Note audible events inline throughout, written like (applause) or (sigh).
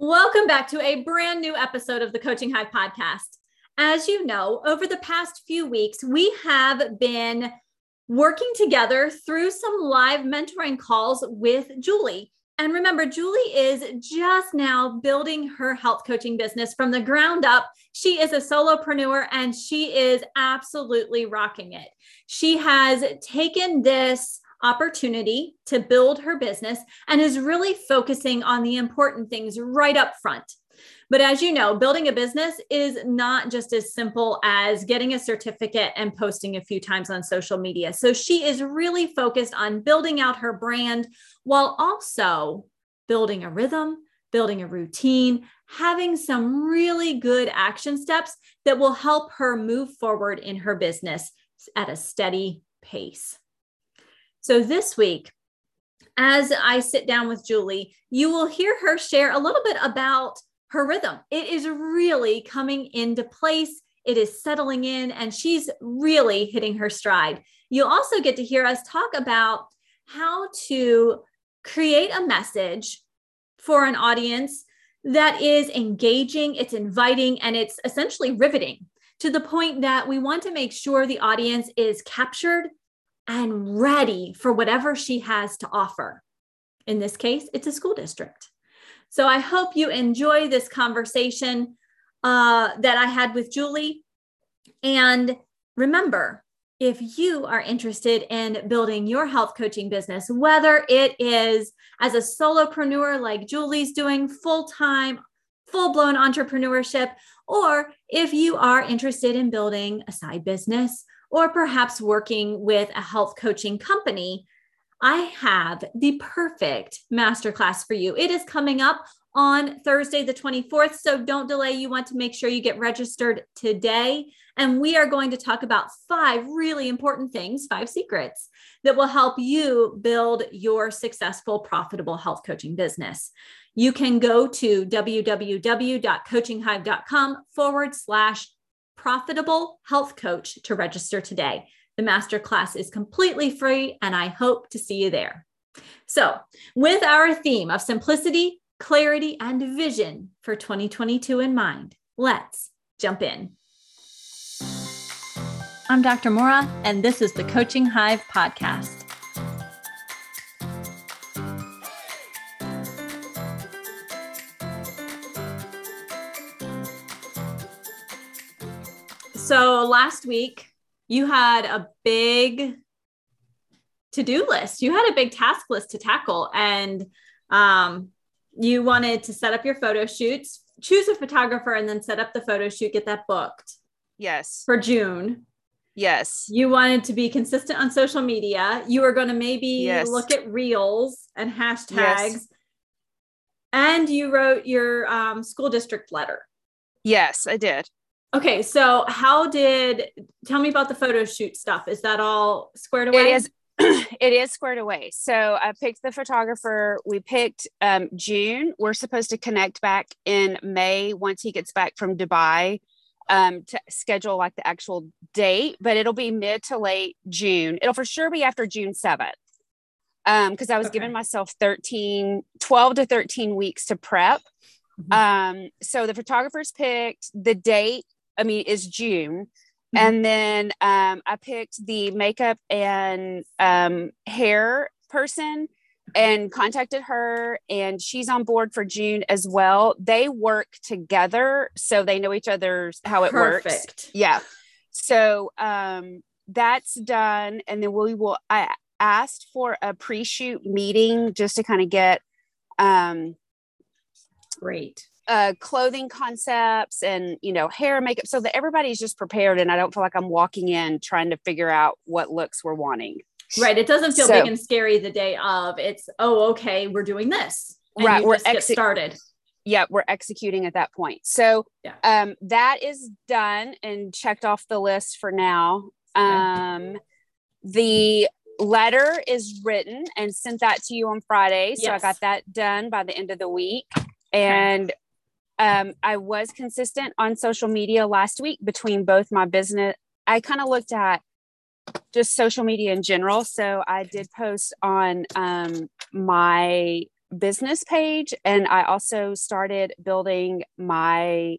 Welcome back to a brand new episode of the Coaching Hive podcast. As you know, over the past few weeks, we have been working together through some live mentoring calls with Julie. And remember, Julie is just now building her health coaching business from the ground up. She is a solopreneur and she is absolutely rocking it. She has taken this opportunity to build her business and is really focusing on the important things right up front. But as you know, building a business is not just as simple as getting a certificate and posting a few times on social media. So she is really focused on building out her brand while also building a rhythm, building a routine, having some really good action steps that will help her move forward in her business at a steady pace. So this week, as I sit down with Julie, you will hear her share a little bit about her rhythm. It is really coming into place. It is settling in, and she's really hitting her stride. You'll also get to hear us talk about how to create a message for an audience that is engaging, it's inviting, and it's essentially riveting to the point that we want to make sure the audience is captured and ready for whatever she has to offer. In this case, it's a school district. So I hope you enjoy this conversation uh, that I had with Julie. And remember, if you are interested in building your health coaching business, whether it is as a solopreneur like Julie's doing full time, full blown entrepreneurship, or if you are interested in building a side business or perhaps working with a health coaching company, I have the perfect masterclass for you. It is coming up on Thursday, the 24th. So don't delay. You want to make sure you get registered today. And we are going to talk about five really important things, five secrets that will help you build your successful, profitable health coaching business. You can go to www.coachinghive.com forward slash profitable health coach to register today. The masterclass is completely free, and I hope to see you there. So, with our theme of simplicity, clarity, and vision for 2022 in mind, let's jump in. I'm Dr. Mora, and this is the Coaching Hive podcast. So last week, you had a big to do list. You had a big task list to tackle, and um, you wanted to set up your photo shoots, choose a photographer, and then set up the photo shoot, get that booked. Yes. For June. Yes. You wanted to be consistent on social media. You were going to maybe yes. look at reels and hashtags. Yes. And you wrote your um, school district letter. Yes, I did. Okay, so how did tell me about the photo shoot stuff? Is that all squared away? It is. (clears throat) it is squared away. So I picked the photographer. We picked um, June. We're supposed to connect back in May once he gets back from Dubai um, to schedule like the actual date, but it'll be mid to late June. It'll for sure be after June 7th. Um, because I was okay. giving myself 13, 12 to 13 weeks to prep. Mm-hmm. Um, so the photographers picked the date I mean, is June. Mm-hmm. And then um, I picked the makeup and um, hair person and contacted her, and she's on board for June as well. They work together, so they know each other's how it Perfect. works. Yeah. So um, that's done, and then we will. I asked for a pre-shoot meeting just to kind of get um, great uh, clothing concepts and you know hair makeup so that everybody's just prepared and i don't feel like i'm walking in trying to figure out what looks we're wanting. Right it doesn't feel so, big and scary the day of it's oh okay we're doing this and right we're ex- started. yeah we're executing at that point. So yeah. um, that is done and checked off the list for now. Um, the letter is written and sent that to you on friday so yes. i got that done by the end of the week. And um, I was consistent on social media last week between both my business. I kind of looked at just social media in general. So I did post on um, my business page and I also started building my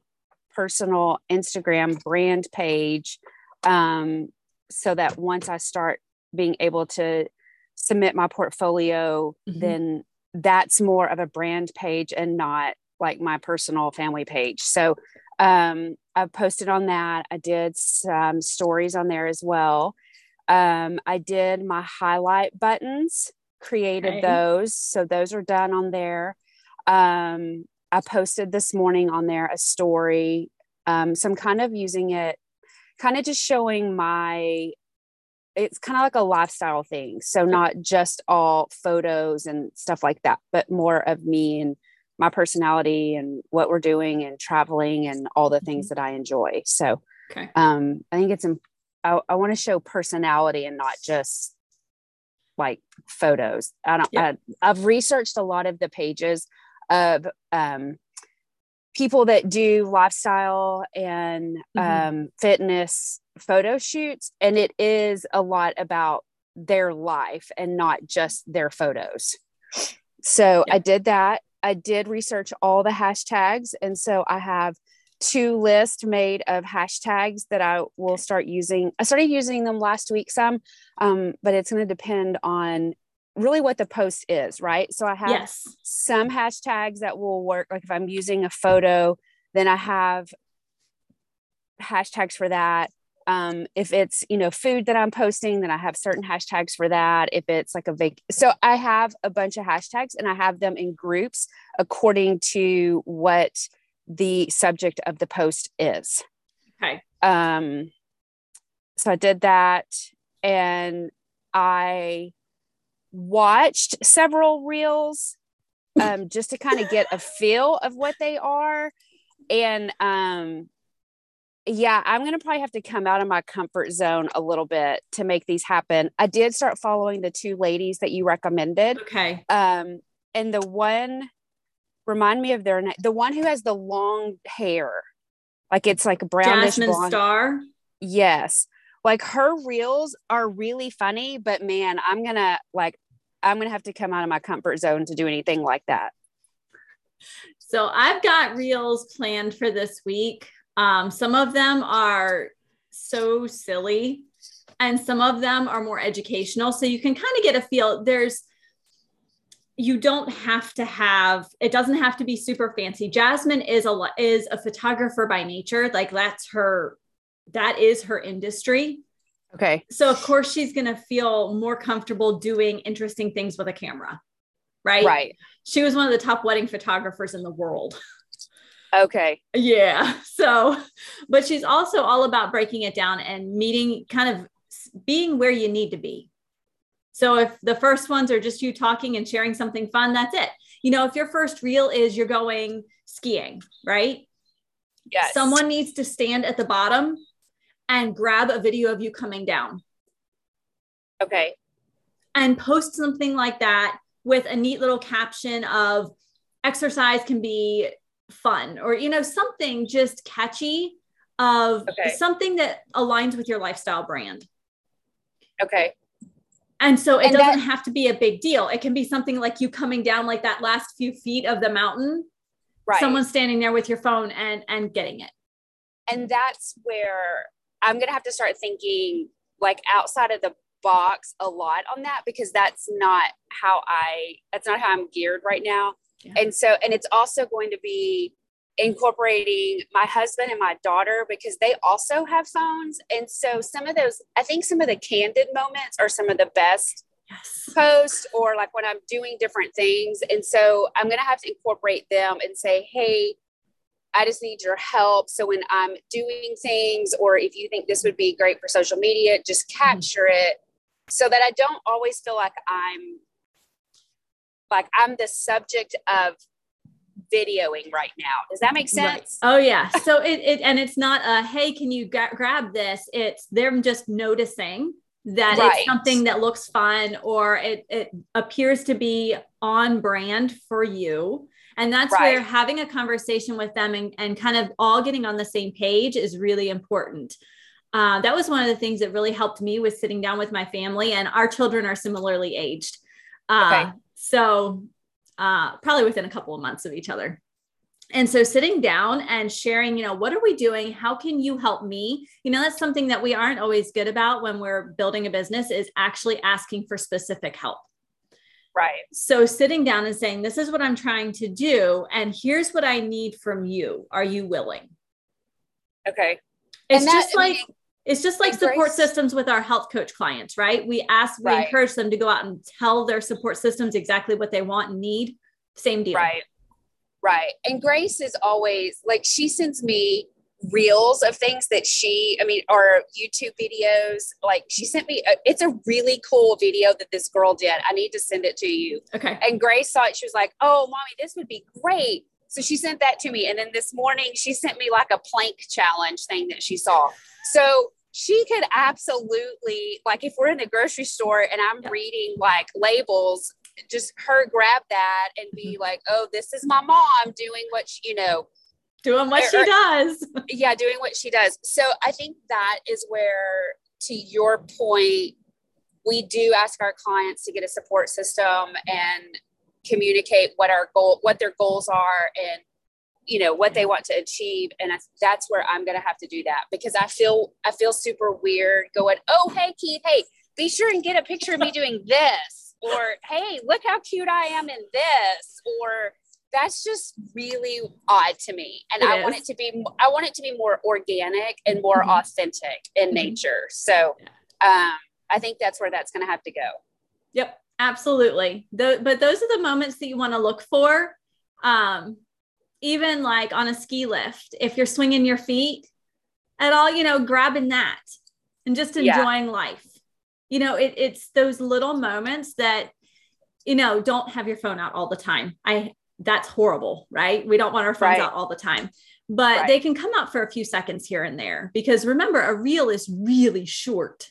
personal Instagram brand page um, so that once I start being able to submit my portfolio, mm-hmm. then that's more of a brand page and not like my personal family page. So um, I posted on that. I did some stories on there as well. Um, I did my highlight buttons, created okay. those. So those are done on there. Um, I posted this morning on there a story. Um, so I'm kind of using it, kind of just showing my, it's kind of like a lifestyle thing. So not just all photos and stuff like that, but more of me and my personality and what we're doing and traveling and all the things mm-hmm. that I enjoy. So okay. um, I think it's, I, I want to show personality and not just like photos. I don't, I, I've researched a lot of the pages of um, people that do lifestyle and mm-hmm. um, fitness photo shoots, and it is a lot about their life and not just their photos. So I did that. I did research all the hashtags. And so I have two lists made of hashtags that I will start using. I started using them last week some, um, but it's going to depend on really what the post is, right? So I have yes. some hashtags that will work. Like if I'm using a photo, then I have hashtags for that um, if it's you know food that i'm posting then i have certain hashtags for that. If it's like a vac so i have a bunch of hashtags and i have them in groups according to what the subject of the post is. Okay. Um so i did that and i watched several reels um just to kind of get a feel of what they are. And um yeah, I'm going to probably have to come out of my comfort zone a little bit to make these happen. I did start following the two ladies that you recommended. Okay. Um, and the one, remind me of their name, the one who has the long hair, like it's like brownish Jasmine blonde. Star. Yes. Like her reels are really funny, but man, I'm going to like, I'm going to have to come out of my comfort zone to do anything like that. So I've got reels planned for this week. Um, some of them are so silly, and some of them are more educational. So you can kind of get a feel. There's, you don't have to have it doesn't have to be super fancy. Jasmine is a is a photographer by nature. Like that's her that is her industry. Okay. So of course she's going to feel more comfortable doing interesting things with a camera right? Right. She was one of the top wedding photographers in the world (laughs) Okay. Yeah. (laughs) So, but she's also all about breaking it down and meeting kind of being where you need to be. So, if the first ones are just you talking and sharing something fun, that's it. You know, if your first reel is you're going skiing, right? Yes. Someone needs to stand at the bottom and grab a video of you coming down. Okay. And post something like that with a neat little caption of exercise can be fun or you know something just catchy of okay. something that aligns with your lifestyle brand. Okay. And so it and doesn't that, have to be a big deal. It can be something like you coming down like that last few feet of the mountain right. someone standing there with your phone and and getting it. And that's where i'm gonna have to start thinking like outside of the box a lot on that because that's not how i that's not how i'm geared right now yeah. And so, and it's also going to be incorporating my husband and my daughter because they also have phones. And so, some of those, I think some of the candid moments are some of the best yes. posts or like when I'm doing different things. And so, I'm going to have to incorporate them and say, hey, I just need your help. So when I'm doing things, or if you think this would be great for social media, just mm-hmm. capture mm-hmm. it so that I don't always feel like I'm like I'm the subject of videoing right now. Does that make sense? Right. Oh yeah. So it, it and it's not a hey, can you grab this? It's them just noticing that right. it's something that looks fun or it, it appears to be on brand for you. And that's right. where having a conversation with them and, and kind of all getting on the same page is really important. Uh, that was one of the things that really helped me with sitting down with my family, and our children are similarly aged. Uh, okay. So uh, probably within a couple of months of each other. And so sitting down and sharing, you know, what are we doing? How can you help me? You know, that's something that we aren't always good about when we're building a business is actually asking for specific help. Right. So sitting down and saying, this is what I'm trying to do. And here's what I need from you. Are you willing? Okay. It's that, just like, I mean, it's just like support systems with our health coach clients, right? We ask, we right. encourage them to go out and tell their support systems exactly what they want and need. Same deal. Right. Right. And Grace is always like, she sends me reels of things that she, I mean, or YouTube videos. Like she sent me, a, it's a really cool video that this girl did. I need to send it to you. Okay. And Grace saw it. She was like, oh, mommy, this would be great. So she sent that to me. And then this morning she sent me like a plank challenge thing that she saw. So she could absolutely, like, if we're in the grocery store and I'm yeah. reading like labels, just her grab that and be mm-hmm. like, oh, this is my mom doing what she, you know, doing what or, she does. (laughs) yeah, doing what she does. So I think that is where, to your point, we do ask our clients to get a support system and communicate what our goal, what their goals are, and you know what they want to achieve and I, that's where i'm going to have to do that because i feel i feel super weird going oh hey keith hey be sure and get a picture of me (laughs) doing this or hey look how cute i am in this or that's just really odd to me and it i is. want it to be i want it to be more organic and more mm-hmm. authentic in mm-hmm. nature so um, i think that's where that's going to have to go yep absolutely the, but those are the moments that you want to look for um, even like on a ski lift if you're swinging your feet at all you know grabbing that and just enjoying yeah. life you know it, it's those little moments that you know don't have your phone out all the time i that's horrible, right? We don't want our phones right. out all the time, but right. they can come out for a few seconds here and there because remember, a reel is really short.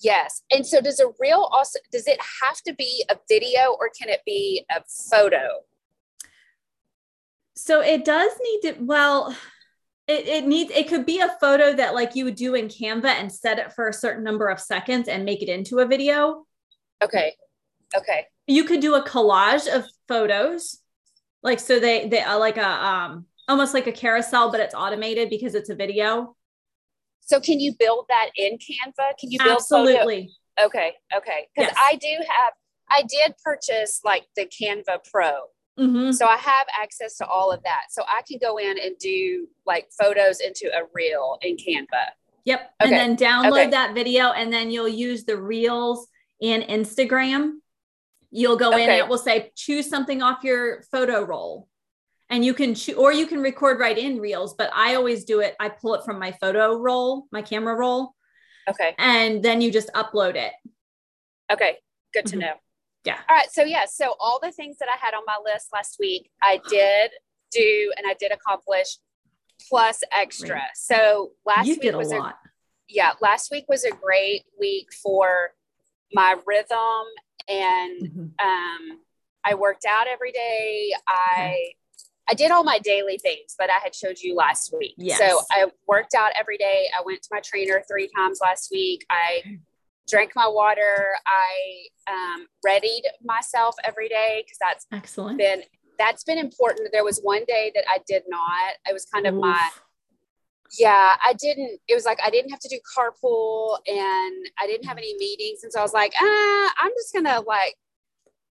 Yes. And so does a reel also does it have to be a video or can it be a photo? So it does need to well it, it needs it could be a photo that like you would do in Canva and set it for a certain number of seconds and make it into a video. Okay. Okay. You could do a collage of photos. Like so they they are like a um almost like a carousel, but it's automated because it's a video. So can you build that in Canva? Can you build absolutely? Photo? Okay, okay. Because yes. I do have I did purchase like the Canva Pro. Mm-hmm. So I have access to all of that. So I can go in and do like photos into a reel in Canva. Yep. Okay. And then download okay. that video and then you'll use the reels in Instagram You'll go okay. in and it will say choose something off your photo roll. And you can choose, or you can record right in Reels, but I always do it. I pull it from my photo roll, my camera roll. Okay. And then you just upload it. Okay. Good to mm-hmm. know. Yeah. All right. So, yeah. So, all the things that I had on my list last week, I did do and I did accomplish plus extra. So, last you week did a was lot. A, yeah. Last week was a great week for my rhythm and mm-hmm. um, I worked out every day. I I did all my daily things that I had showed you last week. Yes. So I worked out every day. I went to my trainer three times last week. I drank my water. I um, readied myself every day because that's excellent. Been that's been important. There was one day that I did not. It was kind of Oof. my yeah, I didn't, it was like I didn't have to do carpool and I didn't have any meetings. And so I was like, ah, I'm just gonna like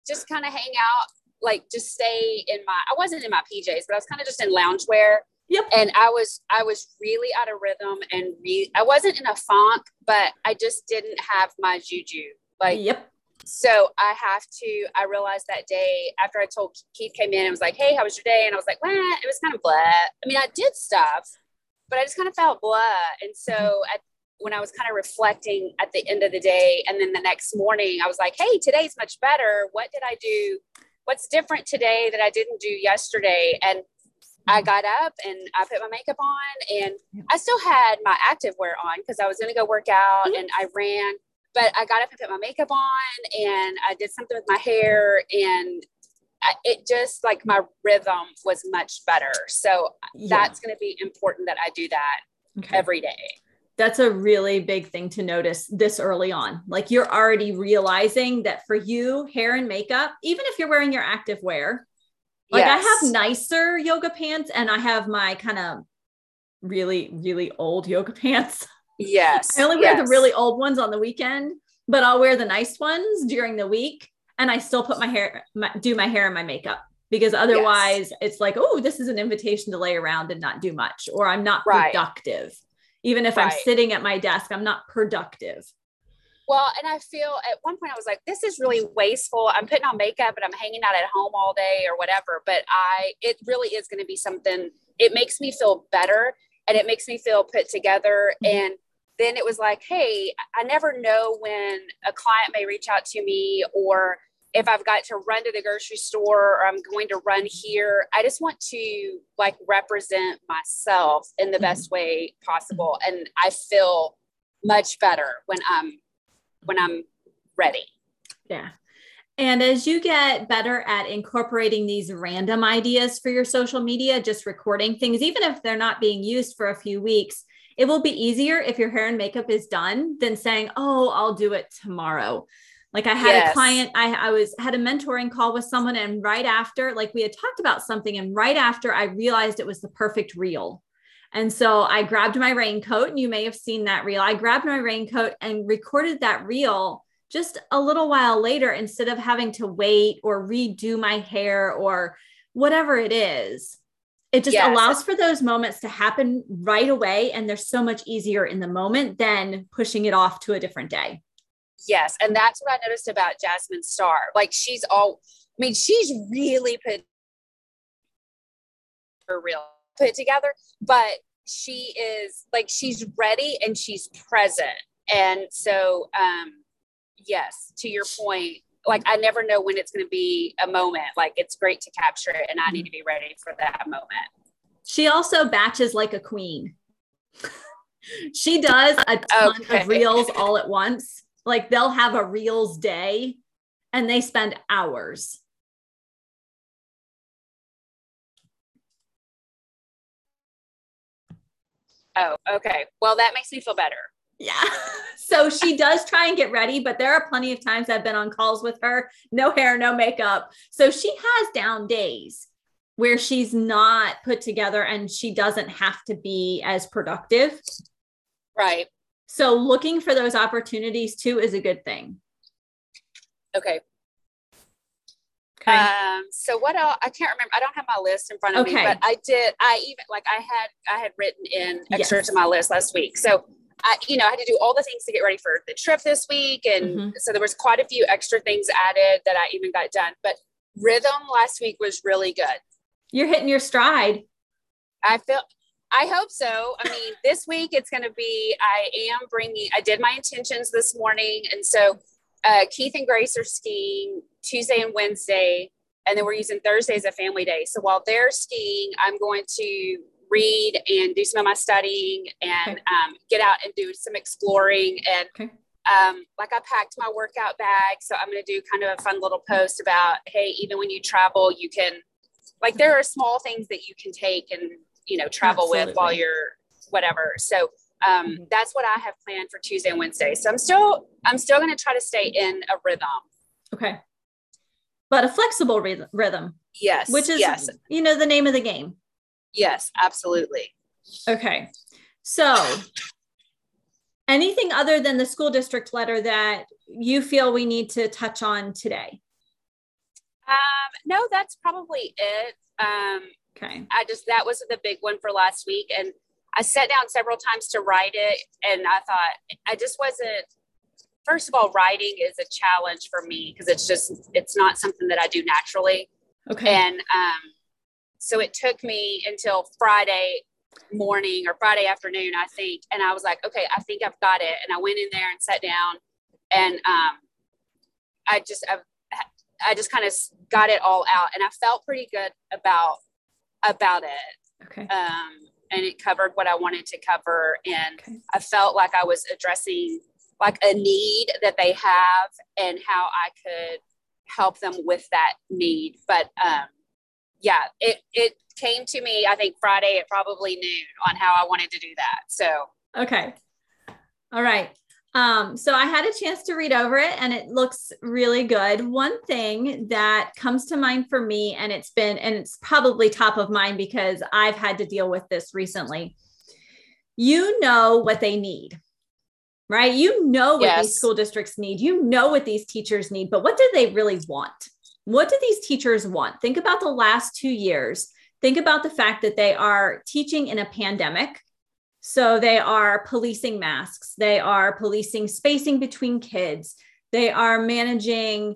just kind of hang out, like just stay in my I wasn't in my PJs, but I was kind of just in loungewear. Yep. And I was I was really out of rhythm and re- I wasn't in a funk, but I just didn't have my juju. Like yep. So I have to, I realized that day after I told Keith came in and was like, Hey, how was your day? And I was like, well, it was kind of blah. I mean, I did stuff, but I just kind of felt blah. And so mm-hmm. at, when I was kind of reflecting at the end of the day, and then the next morning, I was like, hey, today's much better. What did I do? What's different today that I didn't do yesterday? And I mm-hmm. got up and I put my makeup on, and I still had my active wear on because I was going to go work out mm-hmm. and I ran. But I got up and put my makeup on, and I did something with my hair, and it just like my rhythm was much better. So yeah. that's going to be important that I do that okay. every day. That's a really big thing to notice this early on. Like you're already realizing that for you, hair and makeup, even if you're wearing your active wear, like yes. I have nicer yoga pants and I have my kind of really, really old yoga (laughs) pants. Yes. I only wear yes. the really old ones on the weekend, but I'll wear the nice ones during the week. And I still put my hair, my, do my hair and my makeup because otherwise yes. it's like, oh, this is an invitation to lay around and not do much, or I'm not right. productive. Even if right. I'm sitting at my desk, I'm not productive. Well, and I feel at one point I was like, this is really wasteful. I'm putting on makeup and I'm hanging out at home all day or whatever. But I, it really is going to be something, it makes me feel better and it makes me feel put together. Mm-hmm. And then it was like, hey, I never know when a client may reach out to me or if I've got to run to the grocery store or I'm going to run here, I just want to like represent myself in the mm-hmm. best way possible. And I feel much better when I'm when I'm ready. Yeah. And as you get better at incorporating these random ideas for your social media, just recording things, even if they're not being used for a few weeks, it will be easier if your hair and makeup is done than saying, Oh, I'll do it tomorrow. Like I had yes. a client, I, I was had a mentoring call with someone, and right after, like we had talked about something, and right after I realized it was the perfect reel. And so I grabbed my raincoat, and you may have seen that reel. I grabbed my raincoat and recorded that reel just a little while later instead of having to wait or redo my hair or whatever it is. It just yes. allows for those moments to happen right away. And they're so much easier in the moment than pushing it off to a different day. Yes. And that's what I noticed about Jasmine Star. Like she's all, I mean, she's really put her real put together, but she is like, she's ready and she's present. And so, um, yes, to your point, like I never know when it's going to be a moment. Like it's great to capture it, and I need to be ready for that moment. She also batches like a queen. (laughs) she does a ton okay. of reels all at once like they'll have a reels day and they spend hours. Oh, okay. Well, that makes me feel better. Yeah. (laughs) So she does try and get ready, but there are plenty of times I've been on calls with her, no hair, no makeup. So she has down days where she's not put together and she doesn't have to be as productive. Right. So looking for those opportunities too is a good thing. Okay. Okay. Um, so what else? I can't remember. I don't have my list in front of okay. me, but I did. I even like I had I had written in extra yes. to my list last week. So I, you know, I had to do all the things to get ready for the trip this week, and mm-hmm. so there was quite a few extra things added that I even got done. But rhythm last week was really good. You're hitting your stride. I feel I hope so. I mean, this week it's going to be, I am bringing, I did my intentions this morning. And so uh, Keith and Grace are skiing Tuesday and Wednesday. And then we're using Thursday as a family day. So while they're skiing, I'm going to read and do some of my studying and okay. um, get out and do some exploring. And okay. um, like I packed my workout bag. So I'm going to do kind of a fun little post about, hey, even when you travel, you can, like, there are small things that you can take and you know travel Absolutely. with while you're whatever so um, mm-hmm. that's what i have planned for tuesday and wednesday. So i'm still i'm still going to try to stay in a rhythm. Okay. But a flexible rhythm. Yes which is yes. you know the name of the game. Yes absolutely. Okay. So anything other than the school district letter that you feel we need to touch on today? Um, no that's probably it. Um, Okay. I just, that was the big one for last week. And I sat down several times to write it. And I thought, I just wasn't, first of all, writing is a challenge for me because it's just, it's not something that I do naturally. Okay. And um, so it took me until Friday morning or Friday afternoon, I think. And I was like, okay, I think I've got it. And I went in there and sat down and um, I just, I, I just kind of got it all out and I felt pretty good about about it. Okay. Um, and it covered what I wanted to cover. And okay. I felt like I was addressing like a need that they have and how I could help them with that need. But um, yeah, it, it came to me, I think Friday at probably noon on how I wanted to do that. So, okay. All right. Um, so I had a chance to read over it and it looks really good. One thing that comes to mind for me, and it's been, and it's probably top of mind because I've had to deal with this recently. You know what they need, right? You know what yes. these school districts need. You know what these teachers need, but what do they really want? What do these teachers want? Think about the last two years. Think about the fact that they are teaching in a pandemic so they are policing masks, they are policing spacing between kids, they are managing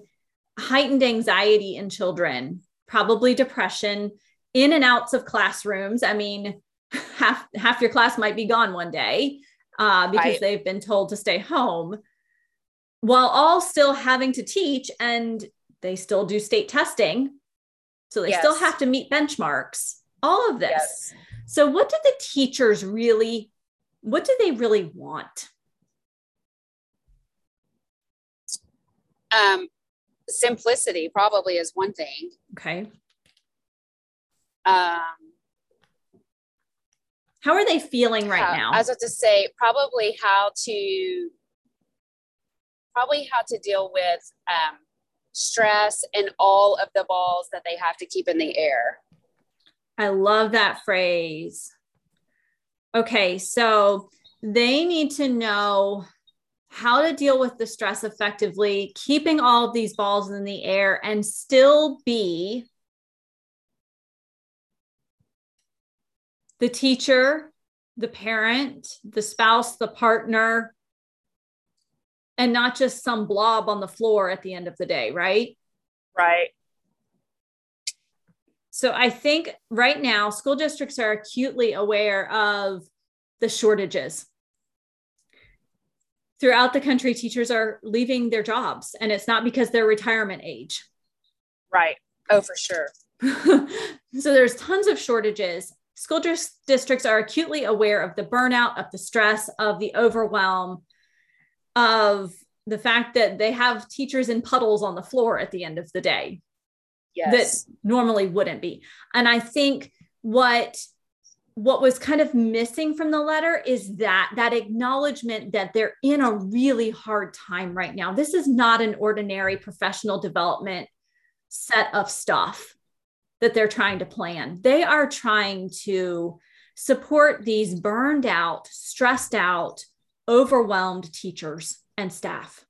heightened anxiety in children, probably depression, in and outs of classrooms. I mean, (laughs) half half your class might be gone one day uh, because right. they've been told to stay home, while all still having to teach and they still do state testing. So they yes. still have to meet benchmarks. All of this. Yes. So, what do the teachers really, what do they really want? Um, simplicity probably is one thing. Okay. Um, how are they feeling right how, now? I was about to say probably how to probably how to deal with um, stress and all of the balls that they have to keep in the air. I love that phrase. Okay, so they need to know how to deal with the stress effectively, keeping all of these balls in the air and still be the teacher, the parent, the spouse, the partner, and not just some blob on the floor at the end of the day, right? Right. So I think right now school districts are acutely aware of the shortages. Throughout the country, teachers are leaving their jobs, and it's not because they're retirement age. Right. Oh, for sure. (laughs) so there's tons of shortages. School districts are acutely aware of the burnout, of the stress, of the overwhelm, of the fact that they have teachers in puddles on the floor at the end of the day yes. that normally wouldn't be. And I think what what was kind of missing from the letter is that that acknowledgement that they're in a really hard time right now. This is not an ordinary professional development set of stuff that they're trying to plan. They are trying to support these burned out, stressed out, overwhelmed teachers and staff.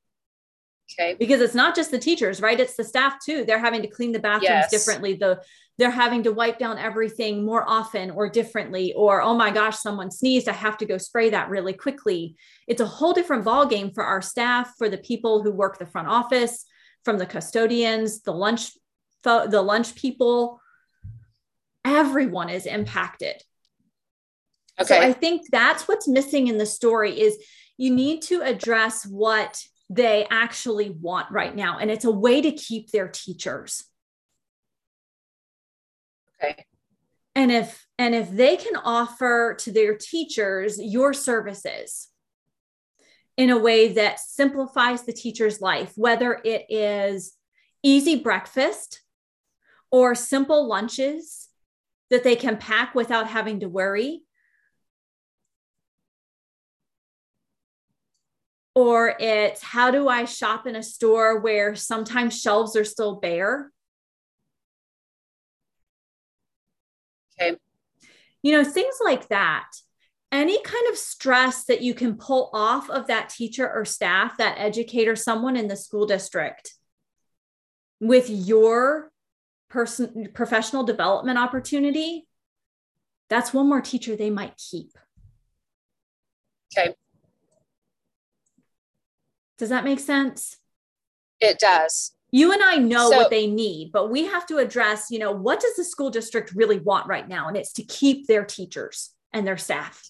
Okay. Because it's not just the teachers, right? It's the staff too. They're having to clean the bathrooms yes. differently. The they're having to wipe down everything more often or differently or oh my gosh someone sneezed i have to go spray that really quickly it's a whole different ball game for our staff for the people who work the front office from the custodians the lunch the lunch people everyone is impacted okay so i think that's what's missing in the story is you need to address what they actually want right now. And it's a way to keep their teachers. Okay. And if and if they can offer to their teachers your services in a way that simplifies the teacher's life, whether it is easy breakfast or simple lunches that they can pack without having to worry, or it's how do I shop in a store where sometimes shelves are still bare? Okay. You know, things like that. Any kind of stress that you can pull off of that teacher or staff, that educator, someone in the school district with your person professional development opportunity, that's one more teacher they might keep. Okay. Does that make sense? It does. You and I know so, what they need, but we have to address, you know, what does the school district really want right now? And it's to keep their teachers and their staff.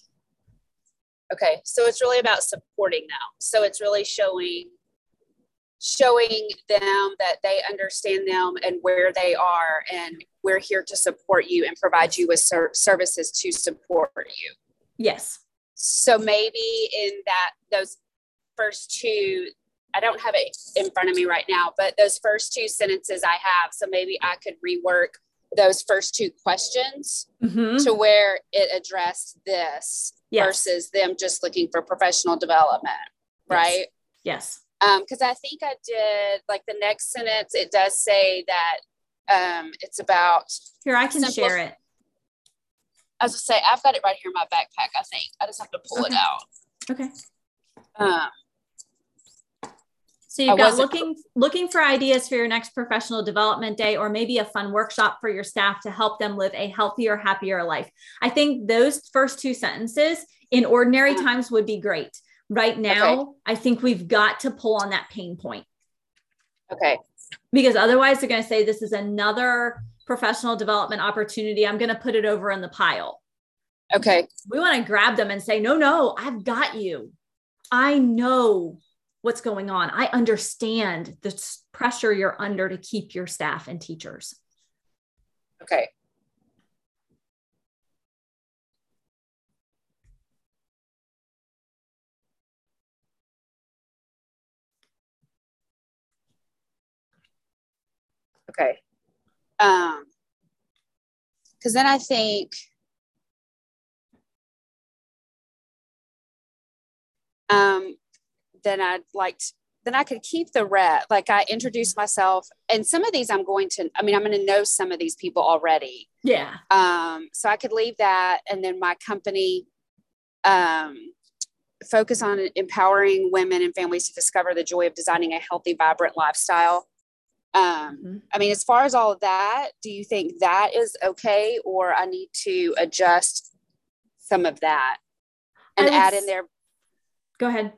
Okay. So it's really about supporting them. So it's really showing showing them that they understand them and where they are and we're here to support you and provide you with ser- services to support you. Yes. So maybe in that those first two I don't have it in front of me right now, but those first two sentences I have. So maybe I could rework those first two questions Mhm. to where it addressed this Yes. versus them just looking for professional development, right? Yes. Um, because I think I did like the next sentence, it does say that um it's about Here, I can Simple- share it. I was gonna say I've got it right here in my backpack, I think. I just have to pull it out. Okay. Um So you've I got looking looking for ideas for your next professional development day or maybe a fun workshop for your staff to help them live a healthier, happier life. I think those first two sentences in ordinary Mm. times would be great. Right now, I think we've got to pull on that pain point okay. because otherwise they're going to say this is another professional development opportunity. I'm going to put it over in the pile. Okay. We want to grab them and say, "No, no, I've got you. I know what's going on. I understand the pressure you're under to keep your staff and teachers. Okay. Okay. Um, because then I think um then I'd like to, then I could keep the rep. Like I introduce myself, and some of these I'm going to. I mean, I'm going to know some of these people already. Yeah. Um, so I could leave that, and then my company um, focus on empowering women and families to discover the joy of designing a healthy, vibrant lifestyle. Um, Mhm. I mean, as far as all of that, do you think that is okay, or I need to adjust some of that and would add in there Go ahead.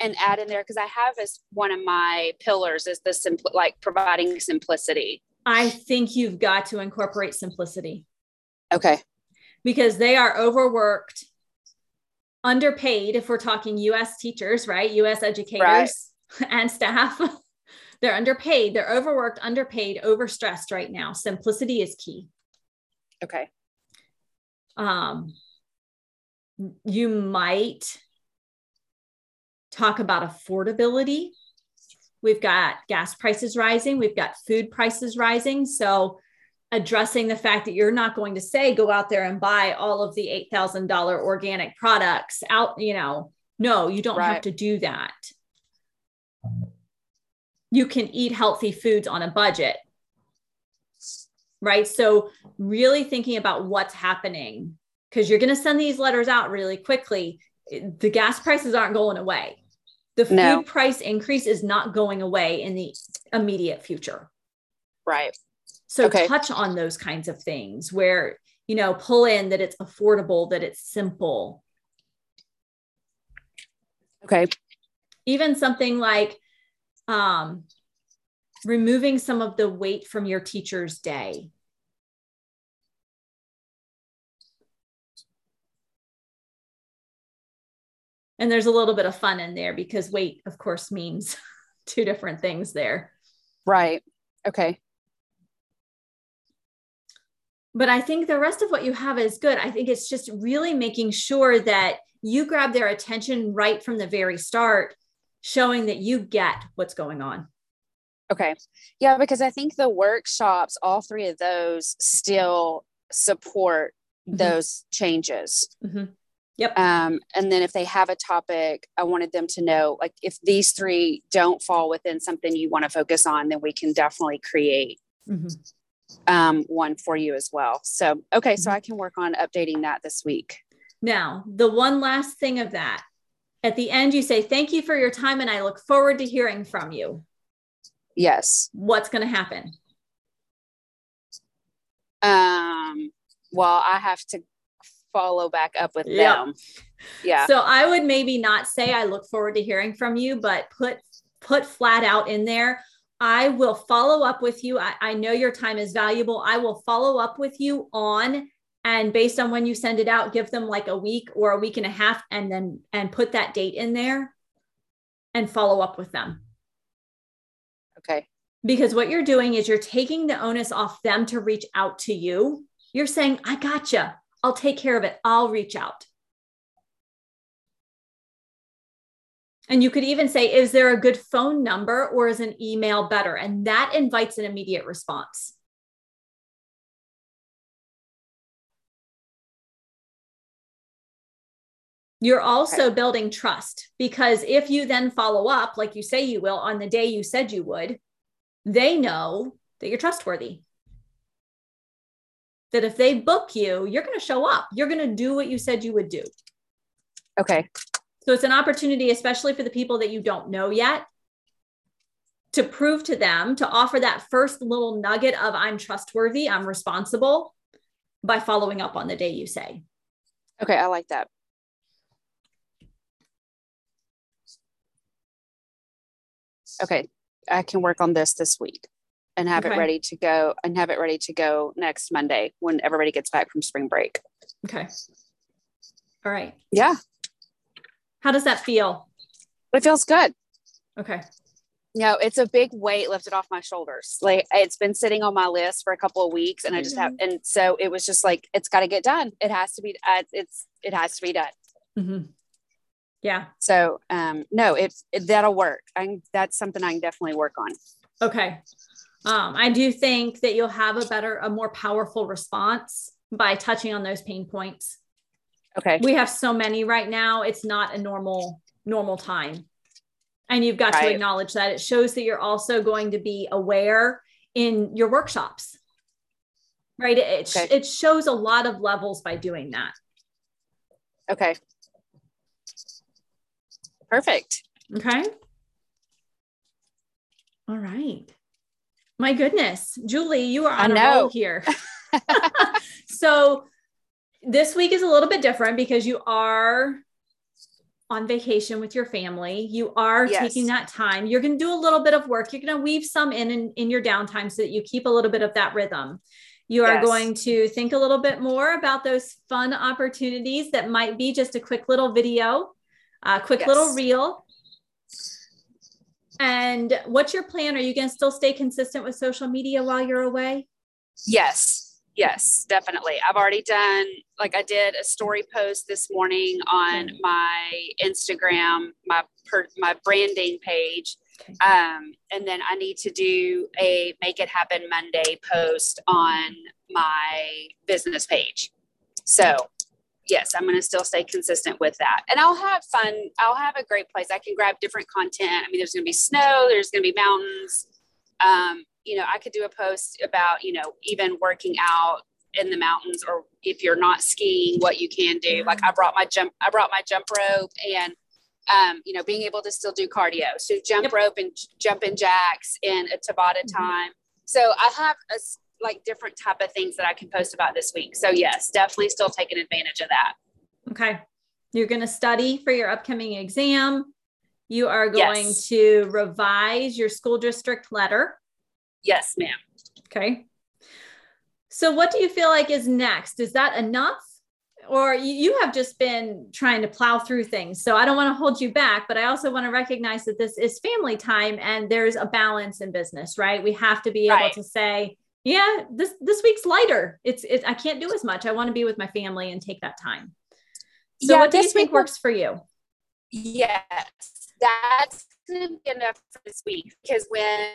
And add in there because I have as one of my pillars is the simple, like providing simplicity. I think you've got to incorporate simplicity Okay. because they are overworked, underpaid. If we're talking US teachers, right? US educators (laughs) and staff, (laughs) they're underpaid, they're overworked, underpaid, overstressed right now. Simplicity is key. Okay. um, you might talk about affordability. We've got gas prices rising, we've got food prices rising. So, addressing the fact that you're not going to say go out there and buy all of the $8,000 organic products out, you know, no, you don't have to do that. You can eat healthy foods on a budget. Right. So, really thinking about what's happening because you're going to send these letters out really quickly. The gas prices aren't going away. The food No. price increase is not going away in the immediate future. Right. So Okay. touch on those kinds of things where, you know, pull in that it's affordable, that it's simple. Okay. Even something like um, removing some of the weight from your teacher's day. And there's a little bit of fun in there because weight, of course, means (laughs) two different things there. Right. Okay. but I think the rest of what you have is good. I think it's just really making sure that you grab their attention right from the very start, showing that you get what's going on. Okay. Yeah, because I think the workshops, all three of those still support Mhm. those changes. Mhm. Yep. Um, and then if they have a topic, I wanted them to know like if these three don't fall within something you want to focus on, then we can definitely create Mhm. um, one for you as well. So, okay, so I can work on updating that this week. Now, the one last thing of that at the end, you say, Thank you for your time, and I look forward to hearing from you. Yes. What's going to happen? Um, well, I have to follow back up with them. Yeah. So I would maybe not say I look forward to hearing from you, but put put flat out in there. I will follow up with you. I, I know your time is valuable. I will follow up with you on and based on when you send it out, give them like a week or a week and a half and then and put that date in there and follow up with them. okay. Because what you're doing is you're taking the onus off them to reach out to you. You're saying, I gotcha. I'll take care of it. I'll reach out. And you could even say, is there a good phone number or is an email better? And that invites an immediate response. You're also okay. building trust because if you then follow up, like you say you will on the day you said you would, they know that you're trustworthy. That if they book you, you're going to show up. You're going to do what you said you would do. Okay. So it's an opportunity, especially for the people that you don't know yet, to prove to them, to offer that first little nugget of I'm trustworthy, I'm responsible by following up on the day you say. Okay, I like that. Okay, I can work on this this week and have okay. it ready to go and have it ready to go next Monday when everybody gets back from spring break. Okay. All right. Yeah. How does that feel? It feels good. Okay. No, it's a big weight lifted off my shoulders. Like it's been sitting on my list for a couple of weeks, and I just have, and so it was just like it's got to get done. It has to be. Uh, it's it has to be done. Mm-hmm. Yeah. So um, no, it, it that'll work. I that's something I can definitely work on. Okay. Um, I do think that you'll have a better, a more powerful response by touching on those pain points. Okay. We have so many right now. It's not a normal, normal time. And you've got right. to acknowledge that. It shows that you're also going to be aware in your workshops. Right. It, okay. it shows a lot of levels by doing that. Okay. Perfect. Okay. All right. My goodness, Julie, you are on a roll here. (laughs) so this week is a little bit different because you are on vacation with your family. You are yes. taking that time. You're going to do a little bit of work. You're going to weave some in, in, in your downtime so that you keep a little bit of that rhythm. You are yes. going to think a little bit more about those fun opportunities that might be just a quick little video, a quick yes. little reel. And what's your plan? Are you going to still stay consistent with social media while you're away? Yes. Yes, definitely. I've already done like I did a story post this morning on my Instagram, my per, my branding page. Um, and then I need to do a make it happen Monday post on my business page. So yes, I'm going to still stay consistent with that. And I'll have fun. I'll have a great place. I can grab different content. I mean, there's going to be snow, there's going to be mountains. Um, you know, I could do a post about, you know, even working out in the mountains or if you're not skiing, what you can do. Like I brought my jump, I brought my jump rope and, um, you know, being able to still do cardio. So jump yep. rope and jumping jacks in a Tabata mm-hmm. time. So I have a, like different type of things that I can post about this week. So yes, definitely still taking advantage of that. Okay. You're going to study for your upcoming exam. You are going yes. to revise your school district letter. Yes, ma'am. Okay. So, what do you feel like is next? Is that enough? Or you have just been trying to plow through things. So, I don't want to hold you back, but I also want to recognize that this is family time and there's a balance in business, right? We have to be able right. to say, yeah, this this week's lighter. It's it, I can't do as much. I want to be with my family and take that time. So, yeah, what do you think works for you? Yes, that's enough for this week because when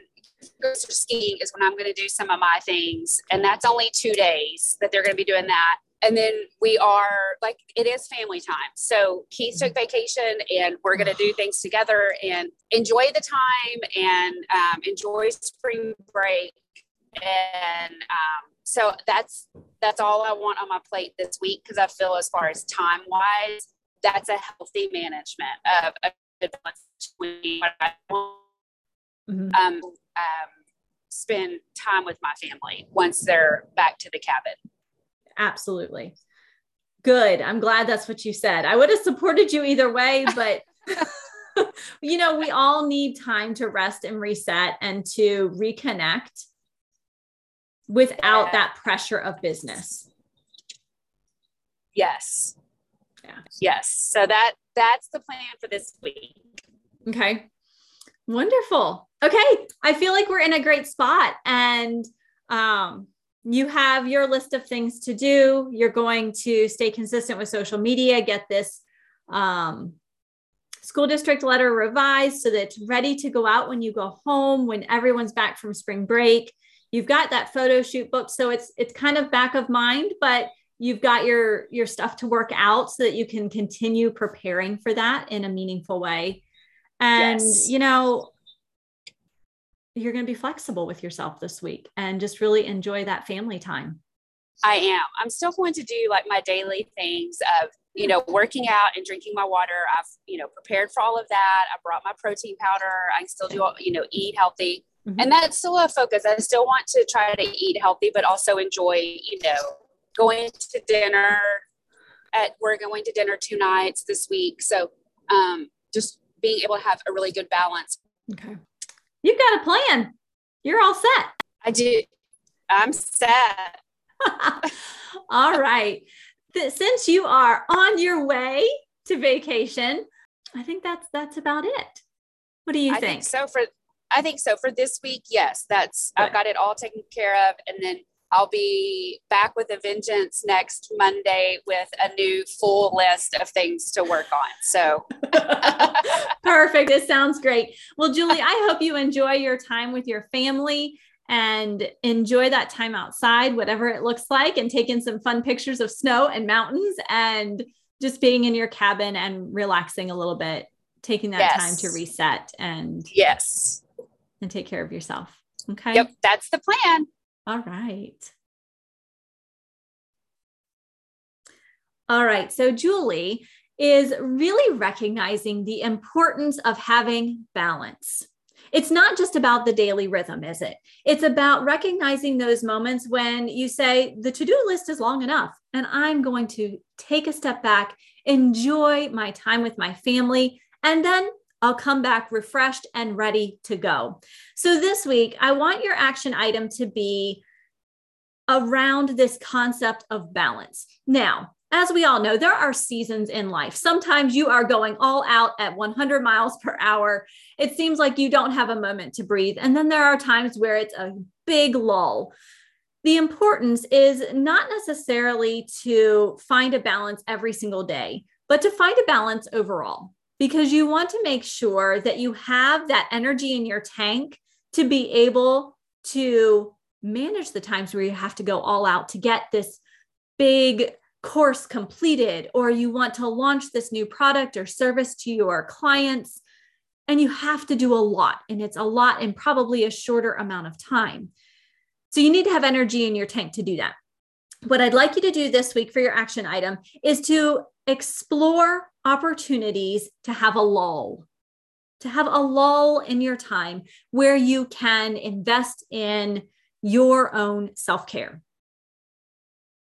goes to skiing is when I'm going to do some of my things. And that's only two days that they're going to be doing that. And then we are like, it is family time. So Keith took vacation and we're going to do things together and enjoy the time and um, enjoy spring break. And um, so that's, that's all I want on my plate this week. Cause I feel as far as time wise, that's a healthy management of a between what I want mm-hmm. um, um, spend time with my family once they're back to the cabin. Absolutely. Good. I'm glad that's what you said. I would have supported you either way, (laughs) but (laughs) you know, we all need time to rest and reset and to reconnect without that pressure of business. Yes. Yeah. Yes. So that that's the plan for this week. Okay. Wonderful. Okay. I feel like we're in a great spot and um, you have your list of things to do. You're going to stay consistent with social media, get this um, school district letter revised so that it's ready to go out when you go home, when everyone's back from spring break. You've got that photo shoot book. So it's it's kind of back of mind, but you've got your your stuff to work out so that you can continue preparing for that in a meaningful way. And yes. you know you're going to be flexible with yourself this week and just really enjoy that family time. I am. I'm still going to do like my daily things of you know working out and drinking my water. I've you know prepared for all of that. I brought my protein powder. I still do you know eat healthy mm-hmm. and that's still a focus. I still want to try to eat healthy but also enjoy you know going to dinner at we're going to dinner two nights this week. So um just being able to have a really good balance. Okay. You've got a plan. You're all set. I do. I'm set. (laughs) All right. Since you are on your way to vacation i think that's that's about it. What do you think? think? so for i think so for this week yes that's good. i've got it all taken care of and then I'll be back with a vengeance next Monday with a new full list of things to work on. So (laughs) perfect. This sounds great. Well, Julie, I hope you enjoy your time with your family and enjoy that time outside, whatever it looks like, and taking some fun pictures of snow and mountains and just being in your cabin and relaxing a little bit, taking that yes. time to reset and yes, and take care of yourself. Okay. Yep, that's the plan. All right. All right. So, Julie is really recognizing the importance of having balance. It's not just about the daily rhythm, is it? It's about recognizing those moments when you say, the to do list is long enough, and I'm going to take a step back, enjoy my time with my family, and then I'll come back refreshed and ready to go. So this week, I want your action item to be around this concept of balance. Now, as we all know, there are seasons in life. Sometimes you are going all out at 100 miles per hour. It seems like you don't have a moment to breathe. And then there are times where it's a big lull. The importance is not necessarily to find a balance every single day, but to find a balance overall because you want to make sure that you have that energy in your tank to be able to manage the times where you have to go all out to get this big course completed, or you want to launch this new product or service to your clients. And you have to do a lot, and it's a lot in probably a shorter amount of time. So you need to have energy in your tank to do that. What I'd like you to do this week for your action item is to explore opportunities to have a lull, to have a lull in your time where you can invest in your own self care.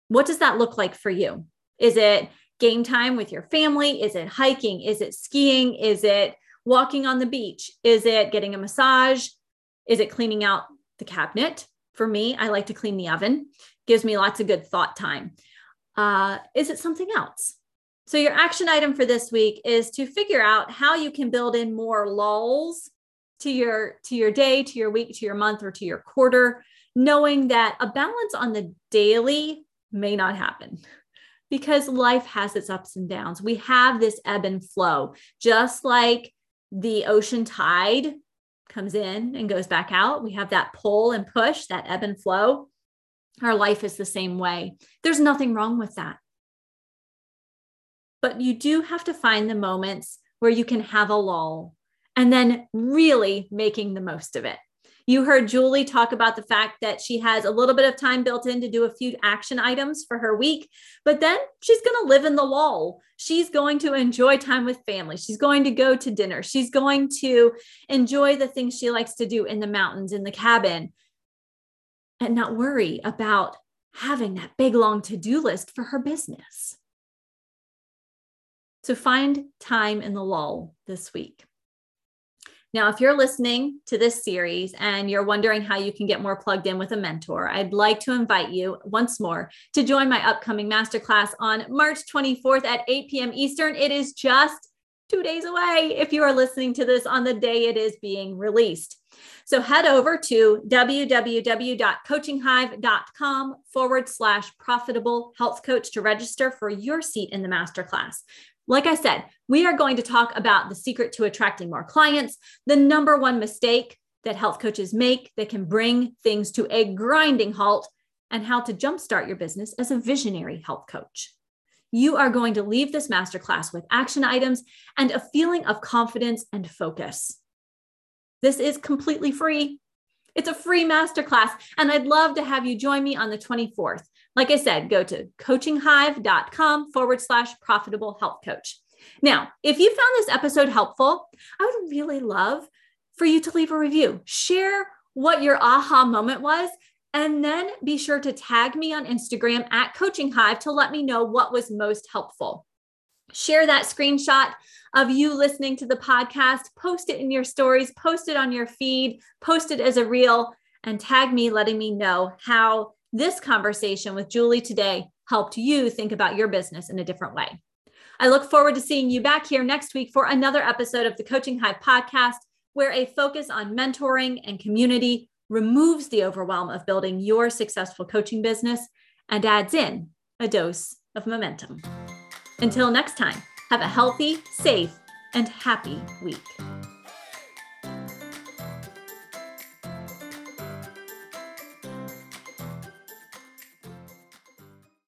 What does that look like for you? Is it game time with your family? Is it hiking? Is it skiing? Is it walking on the beach? Is it getting a massage? Is it cleaning out the cabinet? For me, I like to clean the oven, gives me lots of good thought time. Uh, is it something else? So, your action item for this week is to figure out how you can build in more lulls to your to your day, to your week, to your month, or to your quarter, knowing that a balance on the daily may not happen because life has its ups and downs. We have this ebb and flow, just like the ocean tide comes in and goes back out. We have that pull and push, that ebb and flow. Our life is the same way. There's nothing wrong with that. But you do have to find the moments where you can have a lull and then really making the most of it. You heard Julie talk about the fact that she has a little bit of time built in to do a few action items for her week, but then she's going to live in the lull. She's going to enjoy time with family. She's going to go to dinner. She's going to enjoy the things she likes to do in the mountains, in the cabin, and not worry about having that big long to do list for her business. So find time in the lull this week. Now, if you're listening to this series and you're wondering how you can get more plugged in with a mentor, I'd like to invite you once more to join my upcoming masterclass on March 24th at 8 p.m. Eastern. It is just two days away if you are listening to this on the day it is being released. So head over to www.coachinghive.com forward slash profitable health coach to register for your seat in the masterclass. Like I said, we are going to talk about the secret to attracting more clients, the number one mistake that health coaches make that can bring things to a grinding halt, and how to jumpstart your business as a visionary health coach. You are going to leave this masterclass with action items and a feeling of confidence and focus. This is completely free. It's a free masterclass, and I'd love to have you join me on the 24th. Like I said, go to coachinghive.com forward slash profitable health coach. Now, if you found this episode helpful, I would really love for you to leave a review. Share what your aha moment was, and then be sure to tag me on Instagram at Coaching Hive to let me know what was most helpful. Share that screenshot of you listening to the podcast, post it in your stories, post it on your feed, post it as a reel, and tag me, letting me know how this conversation with Julie today helped you think about your business in a different way. I look forward to seeing you back here next week for another episode of the Coaching Hive podcast, where a focus on mentoring and community removes the overwhelm of building your successful coaching business and adds in a dose of momentum. Until next time, have a healthy, safe, and happy week.